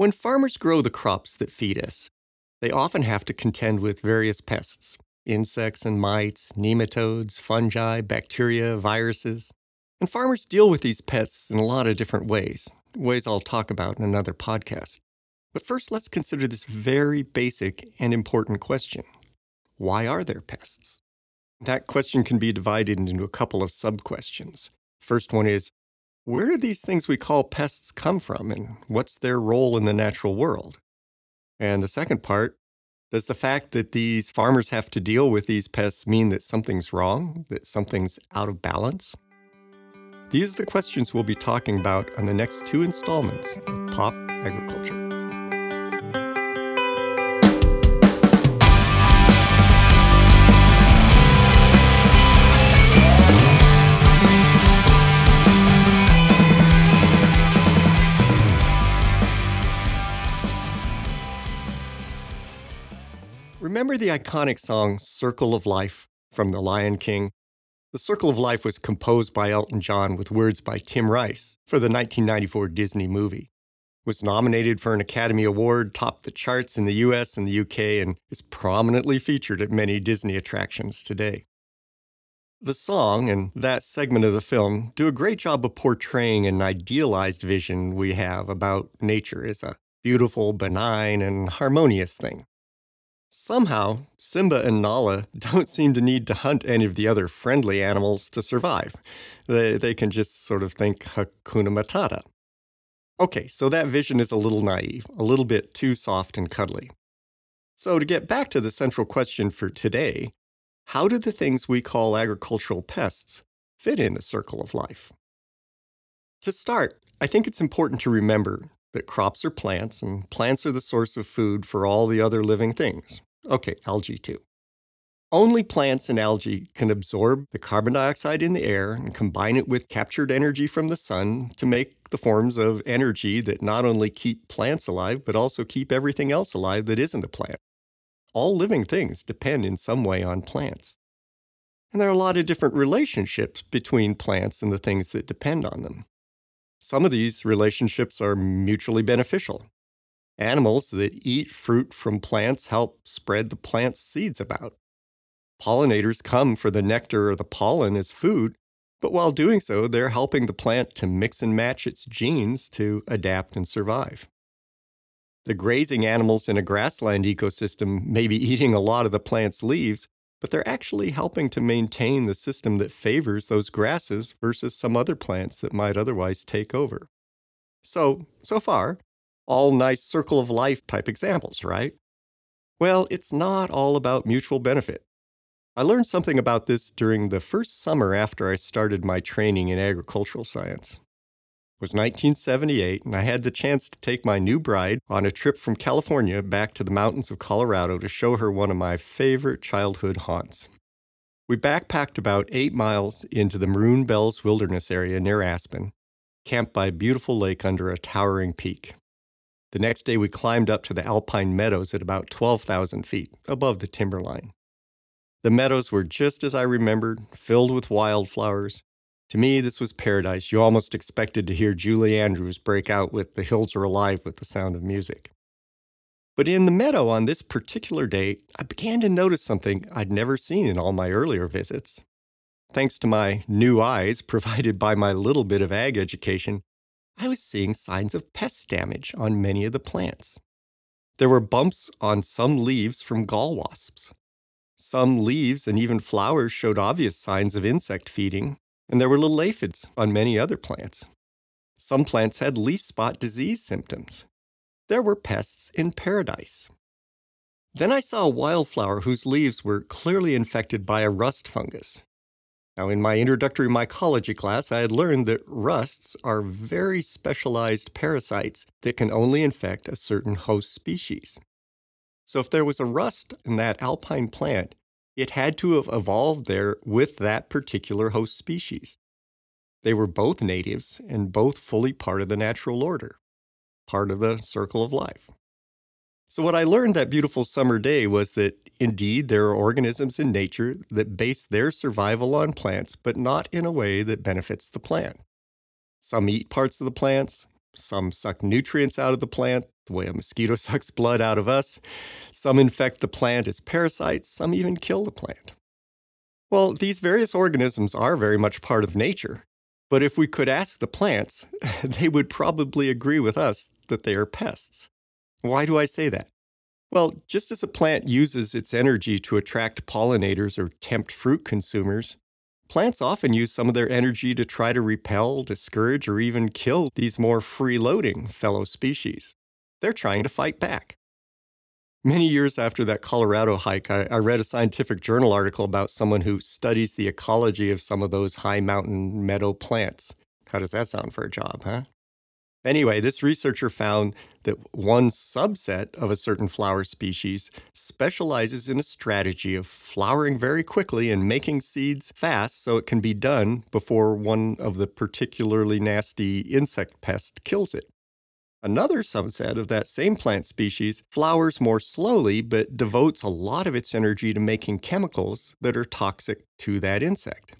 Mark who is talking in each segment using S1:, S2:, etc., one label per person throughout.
S1: When farmers grow the crops that feed us, they often have to contend with various pests insects and mites, nematodes, fungi, bacteria, viruses. And farmers deal with these pests in a lot of different ways, ways I'll talk about in another podcast. But first, let's consider this very basic and important question Why are there pests? That question can be divided into a couple of sub questions. First one is Where do these things we call pests come from, and what's their role in the natural world? And the second part does the fact that these farmers have to deal with these pests mean that something's wrong, that something's out of balance? These are the questions we'll be talking about on the next two installments of Pop Agriculture. Remember the iconic song Circle of Life from The Lion King? The Circle of Life was composed by Elton John with words by Tim Rice for the 1994 Disney movie. Was nominated for an Academy Award, topped the charts in the US and the UK, and is prominently featured at many Disney attractions today. The song and that segment of the film do a great job of portraying an idealized vision we have about nature as a beautiful, benign, and harmonious thing. Somehow, Simba and Nala don't seem to need to hunt any of the other friendly animals to survive. They, they can just sort of think Hakuna Matata. Okay, so that vision is a little naive, a little bit too soft and cuddly. So, to get back to the central question for today, how do the things we call agricultural pests fit in the circle of life? To start, I think it's important to remember that crops are plants and plants are the source of food for all the other living things. Okay, algae too. Only plants and algae can absorb the carbon dioxide in the air and combine it with captured energy from the sun to make the forms of energy that not only keep plants alive, but also keep everything else alive that isn't a plant. All living things depend in some way on plants. And there are a lot of different relationships between plants and the things that depend on them. Some of these relationships are mutually beneficial. Animals that eat fruit from plants help spread the plant's seeds about. Pollinators come for the nectar or the pollen as food, but while doing so, they're helping the plant to mix and match its genes to adapt and survive. The grazing animals in a grassland ecosystem may be eating a lot of the plant's leaves, but they're actually helping to maintain the system that favors those grasses versus some other plants that might otherwise take over. So, so far, all nice circle of life type examples, right? Well, it's not all about mutual benefit. I learned something about this during the first summer after I started my training in agricultural science. Was 1978, and I had the chance to take my new bride on a trip from California back to the mountains of Colorado to show her one of my favorite childhood haunts. We backpacked about eight miles into the Maroon Bells Wilderness area near Aspen, camped by a beautiful lake under a towering peak. The next day, we climbed up to the alpine meadows at about 12,000 feet above the timberline. The meadows were just as I remembered, filled with wildflowers, to me, this was paradise. You almost expected to hear Julie Andrews break out with The Hills Are Alive with the sound of music. But in the meadow on this particular day, I began to notice something I'd never seen in all my earlier visits. Thanks to my new eyes provided by my little bit of ag education, I was seeing signs of pest damage on many of the plants. There were bumps on some leaves from gall wasps. Some leaves and even flowers showed obvious signs of insect feeding, and there were little aphids on many other plants. Some plants had leaf spot disease symptoms. There were pests in paradise. Then I saw a wildflower whose leaves were clearly infected by a rust fungus. Now, in my introductory mycology class, I had learned that rusts are very specialized parasites that can only infect a certain host species. So, if there was a rust in that alpine plant, it had to have evolved there with that particular host species. They were both natives and both fully part of the natural order, part of the circle of life. So, what I learned that beautiful summer day was that indeed there are organisms in nature that base their survival on plants, but not in a way that benefits the plant. Some eat parts of the plants, some suck nutrients out of the plant the way a mosquito sucks blood out of us. Some infect the plant as parasites, some even kill the plant. Well, these various organisms are very much part of nature, but if we could ask the plants, they would probably agree with us that they are pests. Why do I say that? Well, just as a plant uses its energy to attract pollinators or tempt fruit consumers, plants often use some of their energy to try to repel, discourage, or even kill these more freeloading fellow species. They're trying to fight back. Many years after that Colorado hike, I, I, read a scientific journal article about someone who studies the ecology of some of those high mountain meadow plants. How does that sound for a job, huh? Anyway, this researcher found that one subset of a certain flower species specializes in a strategy of flowering very quickly and making seeds fast so it can be done before one of the particularly nasty insect pests kills it. Another subset of that same plant species flowers more slowly but devotes a lot of its energy to making chemicals that are toxic to that insect.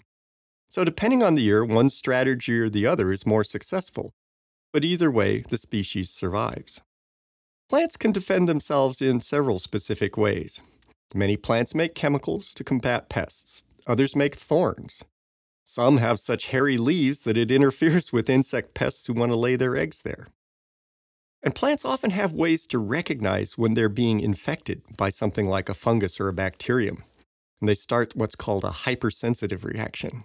S1: So, depending on the year, one strategy or the other is more successful, but either way, the species survives. Plants can defend themselves in several specific ways. Many plants make chemicals to combat pests, others make thorns. Some have such hairy leaves that it interferes with insect pests who want to lay their eggs there. And plants often have ways to recognize when they're being infected by something like a fungus or a bacterium. And they start what's called a hypersensitive reaction.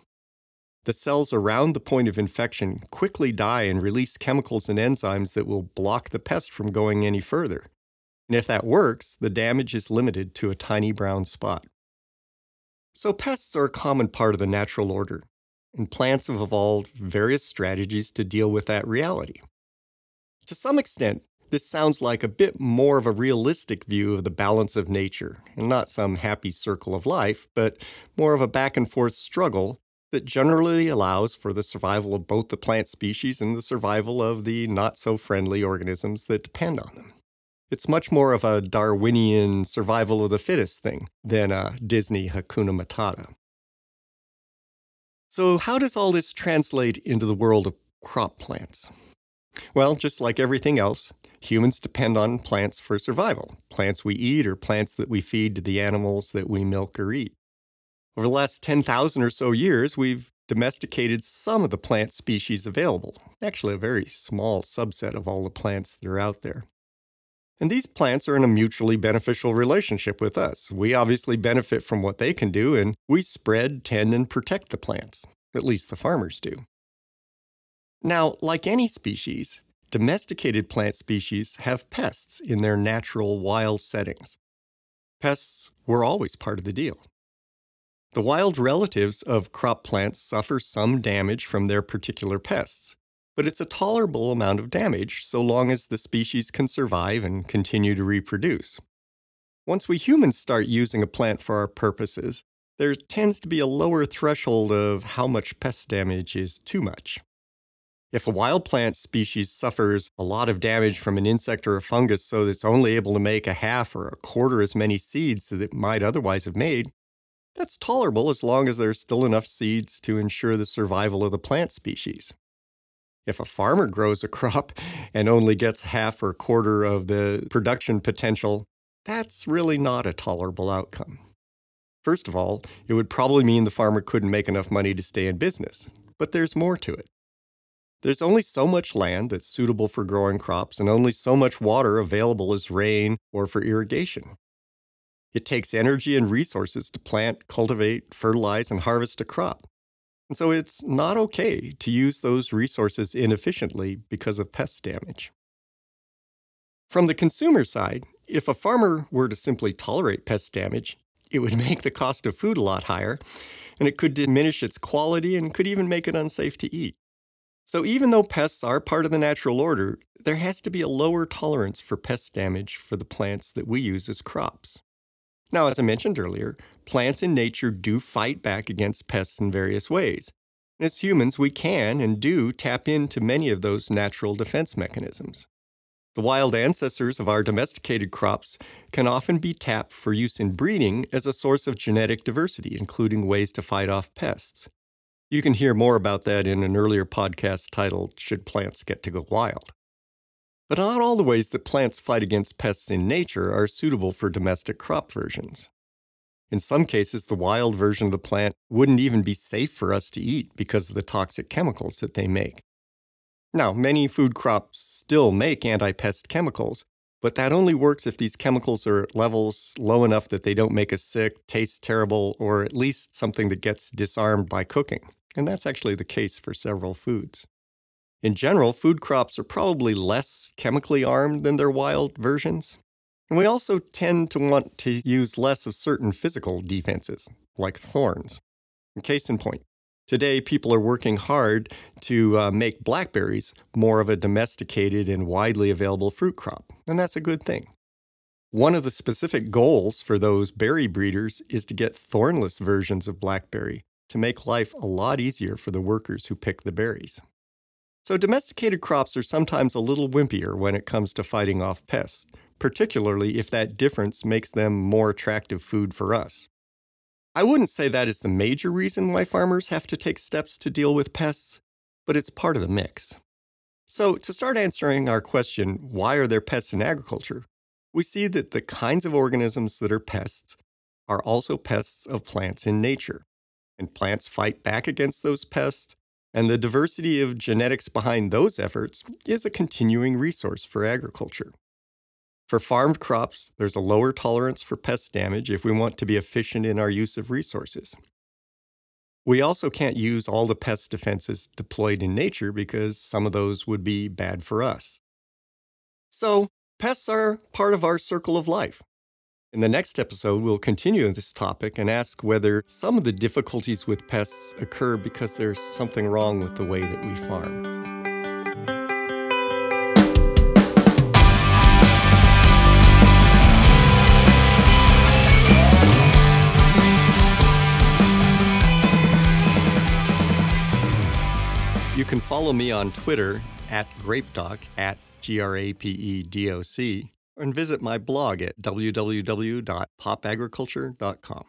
S1: The cells around the point of infection quickly die and release chemicals and enzymes that will block the pest from going any further. And if that works, the damage is limited to a tiny brown spot. So, pests are a common part of the natural order, and plants have evolved various strategies to deal with that reality. To some extent, this sounds like a bit more of a realistic view of the balance of nature, and not some happy circle of life, but more of a back and forth struggle that generally allows for the survival of both the plant species and the survival of the not so friendly organisms that depend on them. It's much more of a Darwinian survival of the fittest thing than a Disney Hakuna Matata. So, how does all this translate into the world of crop plants? Well, just like everything else, humans depend on plants for survival. Plants we eat or plants that we feed to the animals that we milk or eat. Over the last 10,000 or so years, we've domesticated some of the plant species available, actually, a very small subset of all the plants that are out there. And these plants are in a mutually beneficial relationship with us. We obviously benefit from what they can do, and we spread, tend, and protect the plants. At least the farmers do. Now, like any species, domesticated plant species have pests in their natural wild settings. Pests were always part of the deal. The wild relatives of crop plants suffer some damage from their particular pests, but it's a tolerable amount of damage so long as the species can survive and continue to reproduce. Once we humans start using a plant for our purposes, there tends to be a lower threshold of how much pest damage is too much. If a wild plant species suffers a lot of damage from an insect or a fungus so that it's only able to make a half or a quarter as many seeds that it might otherwise have made, that's tolerable as long as there's still enough seeds to ensure the survival of the plant species. If a farmer grows a crop and only gets half or a quarter of the production potential, that's really not a tolerable outcome. First of all, it would probably mean the farmer couldn't make enough money to stay in business, but there's more to it. There's only so much land that's suitable for growing crops and only so much water available as rain or for irrigation. It takes energy and resources to plant, cultivate, fertilize, and harvest a crop. And so it's not okay to use those resources inefficiently because of pest damage. From the consumer side, if a farmer were to simply tolerate pest damage, it would make the cost of food a lot higher, and it could diminish its quality and could even make it unsafe to eat. So, even though pests are part of the natural order, there has to be a lower tolerance for pest damage for the plants that we use as crops. Now, as I mentioned earlier, plants in nature do fight back against pests in various ways. And as humans, we can and do tap into many of those natural defense mechanisms. The wild ancestors of our domesticated crops can often be tapped for use in breeding as a source of genetic diversity, including ways to fight off pests. You can hear more about that in an earlier podcast titled Should Plants Get to Go Wild? But not all the ways that plants fight against pests in nature are suitable for domestic crop versions. In some cases, the wild version of the plant wouldn't even be safe for us to eat because of the toxic chemicals that they make. Now, many food crops still make anti pest chemicals, but that only works if these chemicals are at levels low enough that they don't make us sick, taste terrible, or at least something that gets disarmed by cooking. And that's actually the case for several foods. In general, food crops are probably less chemically armed than their wild versions. And we also tend to want to use less of certain physical defenses, like thorns. Case in point, today people are working hard to uh, make blackberries more of a domesticated and widely available fruit crop, and that's a good thing. One of the specific goals for those berry breeders is to get thornless versions of blackberry to make life a lot easier for the workers who pick the berries. So, domesticated crops are sometimes a little wimpier when it comes to fighting off pests, particularly if that difference makes them more attractive food for us. I wouldn't say that is the major reason why farmers have to take steps to deal with pests, but it's part of the mix. So, to start answering our question, why are there pests in agriculture? We see that the kinds of organisms that are pests are also pests of plants in nature. And plants fight back against those pests and the diversity of genetics behind those efforts is a continuing resource for agriculture. For farmed crops, there's a lower tolerance for pest damage if we want to be efficient in our use of resources. We also can't use all the pest defenses deployed in nature because some of those would be bad for us. So, pests are part of our circle of life. In the next episode, we'll continue this topic and ask whether some of the difficulties with pests occur because there's something wrong with the way that we farm. Can follow me on Twitter at GrapeDoc at G R A P E D O C and visit my blog at www.popagriculture.com.